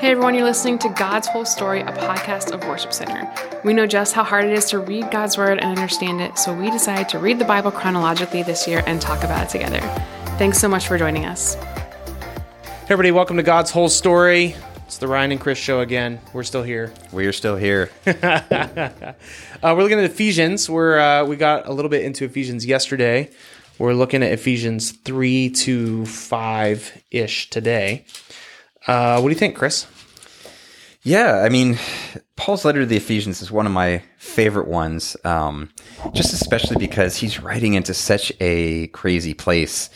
Hey everyone, you're listening to God's Whole Story, a podcast of Worship Center. We know just how hard it is to read God's Word and understand it, so we decided to read the Bible chronologically this year and talk about it together. Thanks so much for joining us. Hey everybody, welcome to God's Whole Story. It's the Ryan and Chris show again. We're still here. We are still here. uh, we're looking at Ephesians. We're uh, we got a little bit into Ephesians yesterday. We're looking at Ephesians three to five ish today. Uh, what do you think, Chris? Yeah, I mean, Paul's letter to the Ephesians is one of my favorite ones, um, just especially because he's writing into such a crazy place.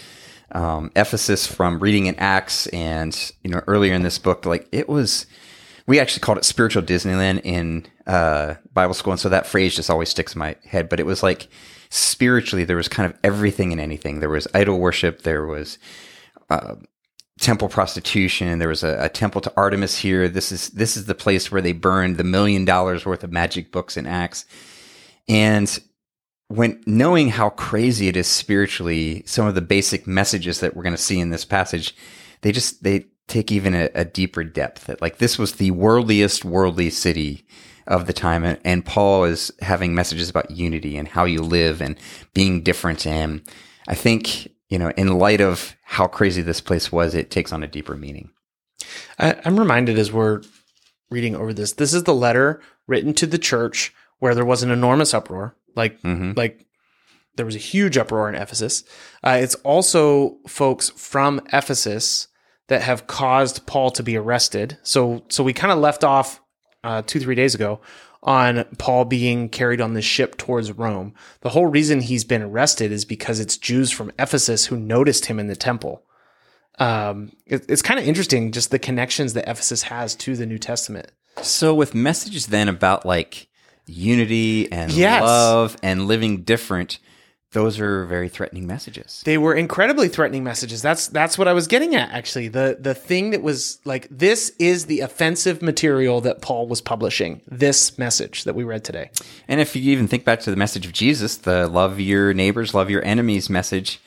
Um, Ephesus, from reading in Acts and you know earlier in this book, like it was, we actually called it spiritual Disneyland in uh, Bible school, and so that phrase just always sticks in my head. But it was like spiritually, there was kind of everything and anything. There was idol worship, there was uh, temple prostitution. There was a, a, temple to Artemis here. This is this is the place where they burned the million dollars worth of magic books and Acts. And when knowing how crazy it is spiritually, some of the basic messages that we're going to see in this passage, they just they take even a, a deeper depth. That like this was the worldliest worldly city of the time, and, and Paul is having messages about unity and how you live and being different. And I think you know, in light of how crazy this place was, it takes on a deeper meaning. I, I'm reminded as we're reading over this, this is the letter written to the church where there was an enormous uproar, like mm-hmm. like there was a huge uproar in Ephesus. Uh, it's also folks from Ephesus that have caused Paul to be arrested. So so we kind of left off uh, two three days ago on Paul being carried on the ship towards Rome. The whole reason he's been arrested is because it's Jews from Ephesus who noticed him in the temple. Um, it, it's kind of interesting, just the connections that Ephesus has to the New Testament. So, with messages then about like unity and yes. love and living different, those are very threatening messages. They were incredibly threatening messages. That's that's what I was getting at actually. The the thing that was like this is the offensive material that Paul was publishing. This message that we read today. And if you even think back to the message of Jesus, the love your neighbors, love your enemies message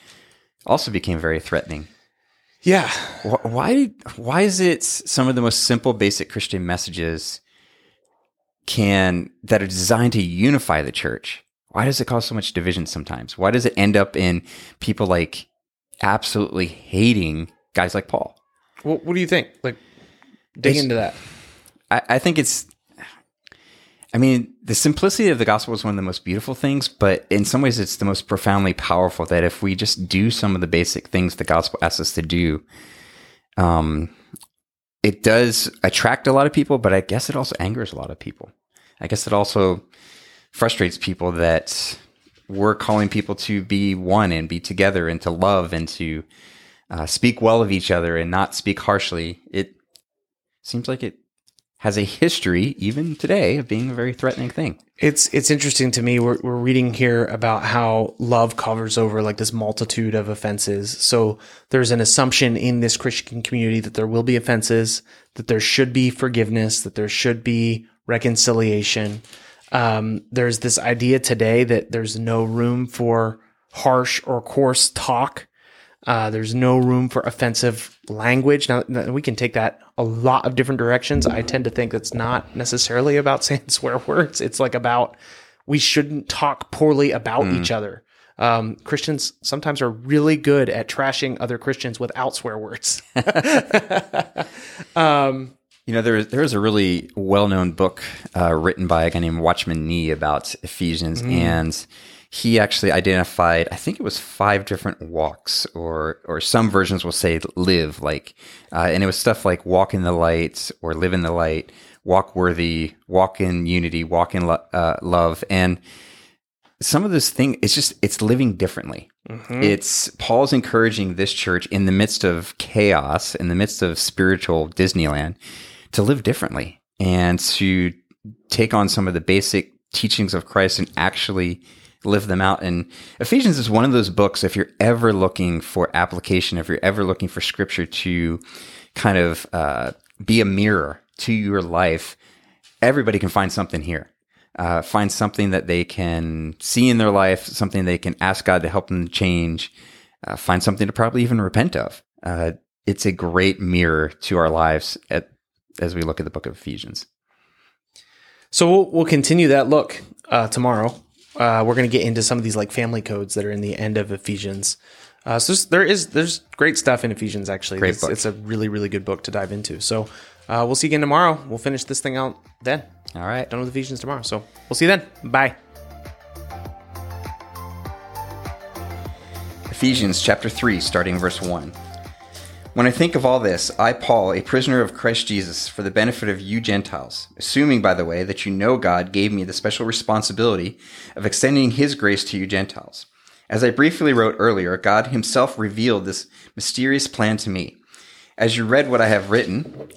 also became very threatening. Yeah. Why why is it some of the most simple basic Christian messages can that are designed to unify the church why does it cause so much division sometimes? Why does it end up in people like absolutely hating guys like Paul? Well, what do you think? Like, dig it's, into that. I, I think it's I mean, the simplicity of the gospel is one of the most beautiful things, but in some ways, it's the most profoundly powerful. That if we just do some of the basic things the gospel asks us to do, um, it does attract a lot of people, but I guess it also angers a lot of people. I guess it also frustrates people that we're calling people to be one and be together and to love and to uh, speak well of each other and not speak harshly. It seems like it has a history, even today, of being a very threatening thing. It's it's interesting to me. We're we're reading here about how love covers over like this multitude of offenses. So there's an assumption in this Christian community that there will be offenses, that there should be forgiveness, that there should be reconciliation. Um, there's this idea today that there's no room for harsh or coarse talk. Uh, there's no room for offensive language. Now, we can take that a lot of different directions. I tend to think that's not necessarily about saying swear words. It's like about we shouldn't talk poorly about mm. each other. Um, Christians sometimes are really good at trashing other Christians without swear words. um, you know, there there is a really well known book uh, written by a guy named Watchman Nee about Ephesians, mm. and he actually identified, I think it was five different walks, or or some versions will say live, like, uh, and it was stuff like walk in the light, or live in the light, walk worthy, walk in unity, walk in lo- uh, love, and some of this thing it's just it's living differently mm-hmm. it's paul's encouraging this church in the midst of chaos in the midst of spiritual disneyland to live differently and to take on some of the basic teachings of Christ and actually live them out. And Ephesians is one of those books, if you're ever looking for application, if you're ever looking for scripture to kind of uh, be a mirror to your life, everybody can find something here. Uh, find something that they can see in their life, something they can ask God to help them change, uh, find something to probably even repent of. Uh, it's a great mirror to our lives at as we look at the book of Ephesians. So we'll, we'll continue that look uh, tomorrow. Uh, we're going to get into some of these like family codes that are in the end of Ephesians. Uh, so there is there's great stuff in Ephesians actually. Great it's, book. it's a really really good book to dive into. So uh, we'll see you again tomorrow. We'll finish this thing out then. All right. Done with Ephesians tomorrow. So we'll see you then. Bye. Ephesians chapter 3, starting verse 1. When I think of all this, I, Paul, a prisoner of Christ Jesus, for the benefit of you Gentiles, assuming, by the way, that you know God gave me the special responsibility of extending his grace to you Gentiles. As I briefly wrote earlier, God himself revealed this mysterious plan to me. As you read what I have written,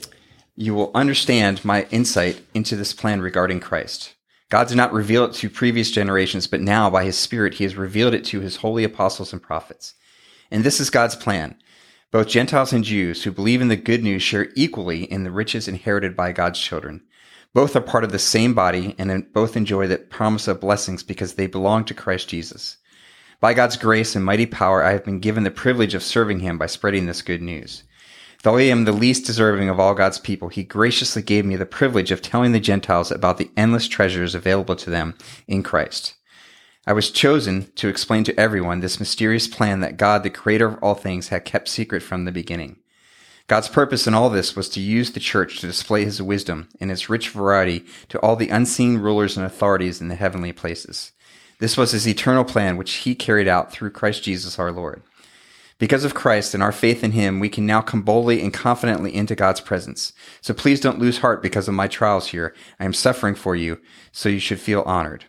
you will understand my insight into this plan regarding Christ. God did not reveal it to previous generations, but now by his Spirit he has revealed it to his holy apostles and prophets. And this is God's plan. Both Gentiles and Jews who believe in the good news share equally in the riches inherited by God's children. Both are part of the same body and both enjoy the promise of blessings because they belong to Christ Jesus. By God's grace and mighty power, I have been given the privilege of serving him by spreading this good news. Though I am the least deserving of all God's people, he graciously gave me the privilege of telling the Gentiles about the endless treasures available to them in Christ. I was chosen to explain to everyone this mysterious plan that God, the creator of all things, had kept secret from the beginning. God's purpose in all this was to use the church to display his wisdom in its rich variety to all the unseen rulers and authorities in the heavenly places. This was his eternal plan, which he carried out through Christ Jesus our Lord. Because of Christ and our faith in him, we can now come boldly and confidently into God's presence. So please don't lose heart because of my trials here. I am suffering for you, so you should feel honored.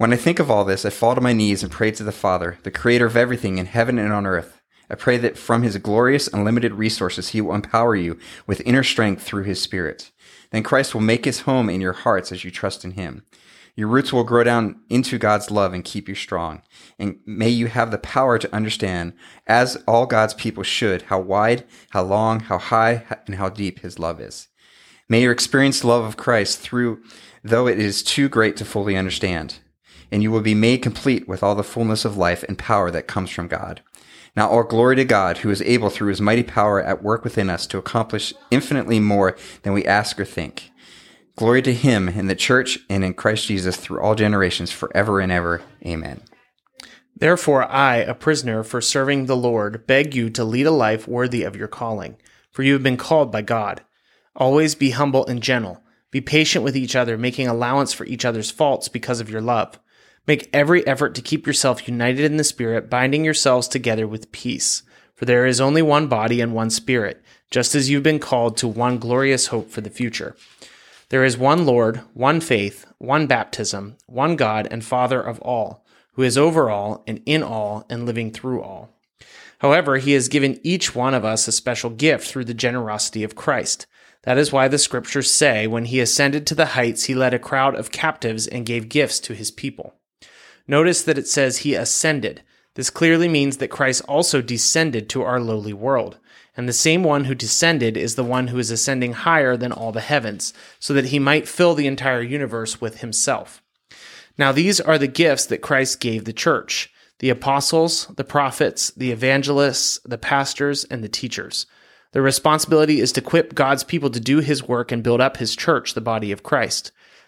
When I think of all this, I fall to my knees and pray to the Father, the creator of everything in heaven and on earth. I pray that from his glorious unlimited resources, he will empower you with inner strength through his spirit. Then Christ will make his home in your hearts as you trust in him. Your roots will grow down into God's love and keep you strong. And may you have the power to understand, as all God's people should, how wide, how long, how high, and how deep his love is. May you experience the love of Christ through, though it is too great to fully understand. And you will be made complete with all the fullness of life and power that comes from God. Now all glory to God, who is able through his mighty power at work within us to accomplish infinitely more than we ask or think. Glory to him in the church and in Christ Jesus through all generations, forever and ever. Amen. Therefore, I, a prisoner for serving the Lord, beg you to lead a life worthy of your calling, for you have been called by God. Always be humble and gentle. Be patient with each other, making allowance for each other's faults because of your love. Make every effort to keep yourself united in the Spirit, binding yourselves together with peace. For there is only one body and one Spirit, just as you've been called to one glorious hope for the future. There is one Lord, one faith, one baptism, one God and Father of all, who is over all and in all and living through all. However, he has given each one of us a special gift through the generosity of Christ. That is why the scriptures say, when he ascended to the heights, he led a crowd of captives and gave gifts to his people. Notice that it says he ascended. This clearly means that Christ also descended to our lowly world. And the same one who descended is the one who is ascending higher than all the heavens, so that he might fill the entire universe with himself. Now, these are the gifts that Christ gave the church the apostles, the prophets, the evangelists, the pastors, and the teachers. The responsibility is to equip God's people to do his work and build up his church, the body of Christ.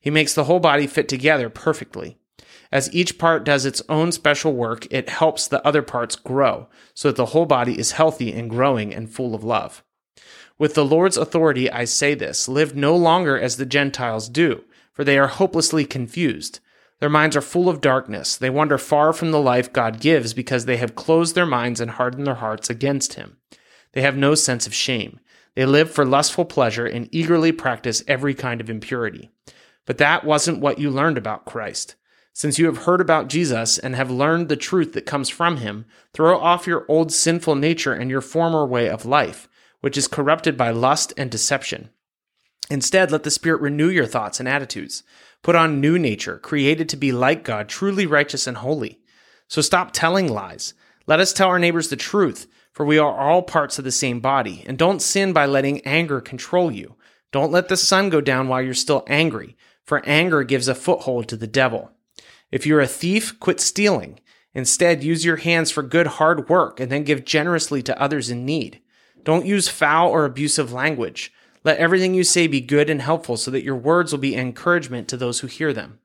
He makes the whole body fit together perfectly. As each part does its own special work, it helps the other parts grow, so that the whole body is healthy and growing and full of love. With the Lord's authority, I say this live no longer as the Gentiles do, for they are hopelessly confused. Their minds are full of darkness. They wander far from the life God gives because they have closed their minds and hardened their hearts against Him. They have no sense of shame. They live for lustful pleasure and eagerly practice every kind of impurity. But that wasn't what you learned about Christ. Since you have heard about Jesus and have learned the truth that comes from him, throw off your old sinful nature and your former way of life, which is corrupted by lust and deception. Instead, let the Spirit renew your thoughts and attitudes. Put on new nature, created to be like God, truly righteous and holy. So stop telling lies. Let us tell our neighbors the truth, for we are all parts of the same body. And don't sin by letting anger control you. Don't let the sun go down while you're still angry, for anger gives a foothold to the devil. If you're a thief, quit stealing. Instead, use your hands for good hard work and then give generously to others in need. Don't use foul or abusive language. Let everything you say be good and helpful so that your words will be encouragement to those who hear them.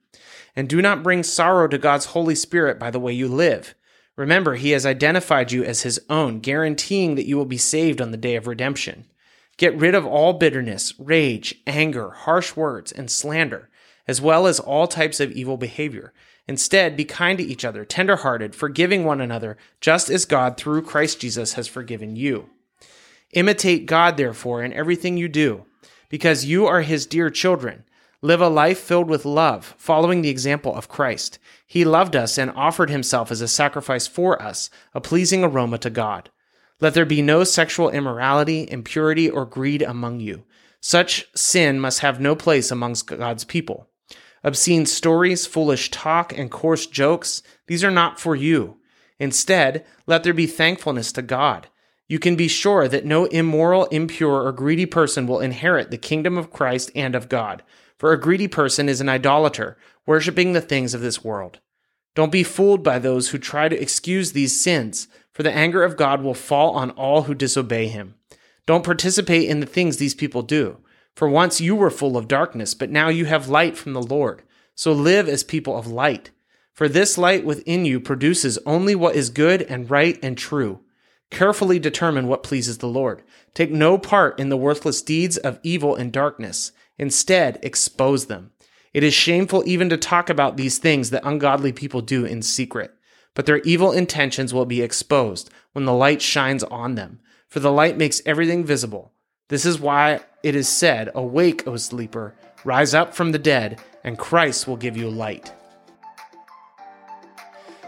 And do not bring sorrow to God's Holy Spirit by the way you live. Remember, He has identified you as His own, guaranteeing that you will be saved on the day of redemption. Get rid of all bitterness, rage, anger, harsh words, and slander, as well as all types of evil behavior. Instead, be kind to each other, tenderhearted, forgiving one another, just as God, through Christ Jesus, has forgiven you. Imitate God, therefore, in everything you do, because you are his dear children. Live a life filled with love, following the example of Christ. He loved us and offered himself as a sacrifice for us, a pleasing aroma to God. Let there be no sexual immorality, impurity, or greed among you. Such sin must have no place amongst God's people. Obscene stories, foolish talk, and coarse jokes, these are not for you. Instead, let there be thankfulness to God. You can be sure that no immoral, impure, or greedy person will inherit the kingdom of Christ and of God. For a greedy person is an idolater, worshiping the things of this world. Don't be fooled by those who try to excuse these sins, for the anger of God will fall on all who disobey him. Don't participate in the things these people do. For once you were full of darkness, but now you have light from the Lord. So live as people of light. For this light within you produces only what is good and right and true. Carefully determine what pleases the Lord. Take no part in the worthless deeds of evil and darkness. Instead, expose them. It is shameful even to talk about these things that ungodly people do in secret. But their evil intentions will be exposed when the light shines on them. For the light makes everything visible. This is why it is said, Awake, O sleeper, rise up from the dead, and Christ will give you light.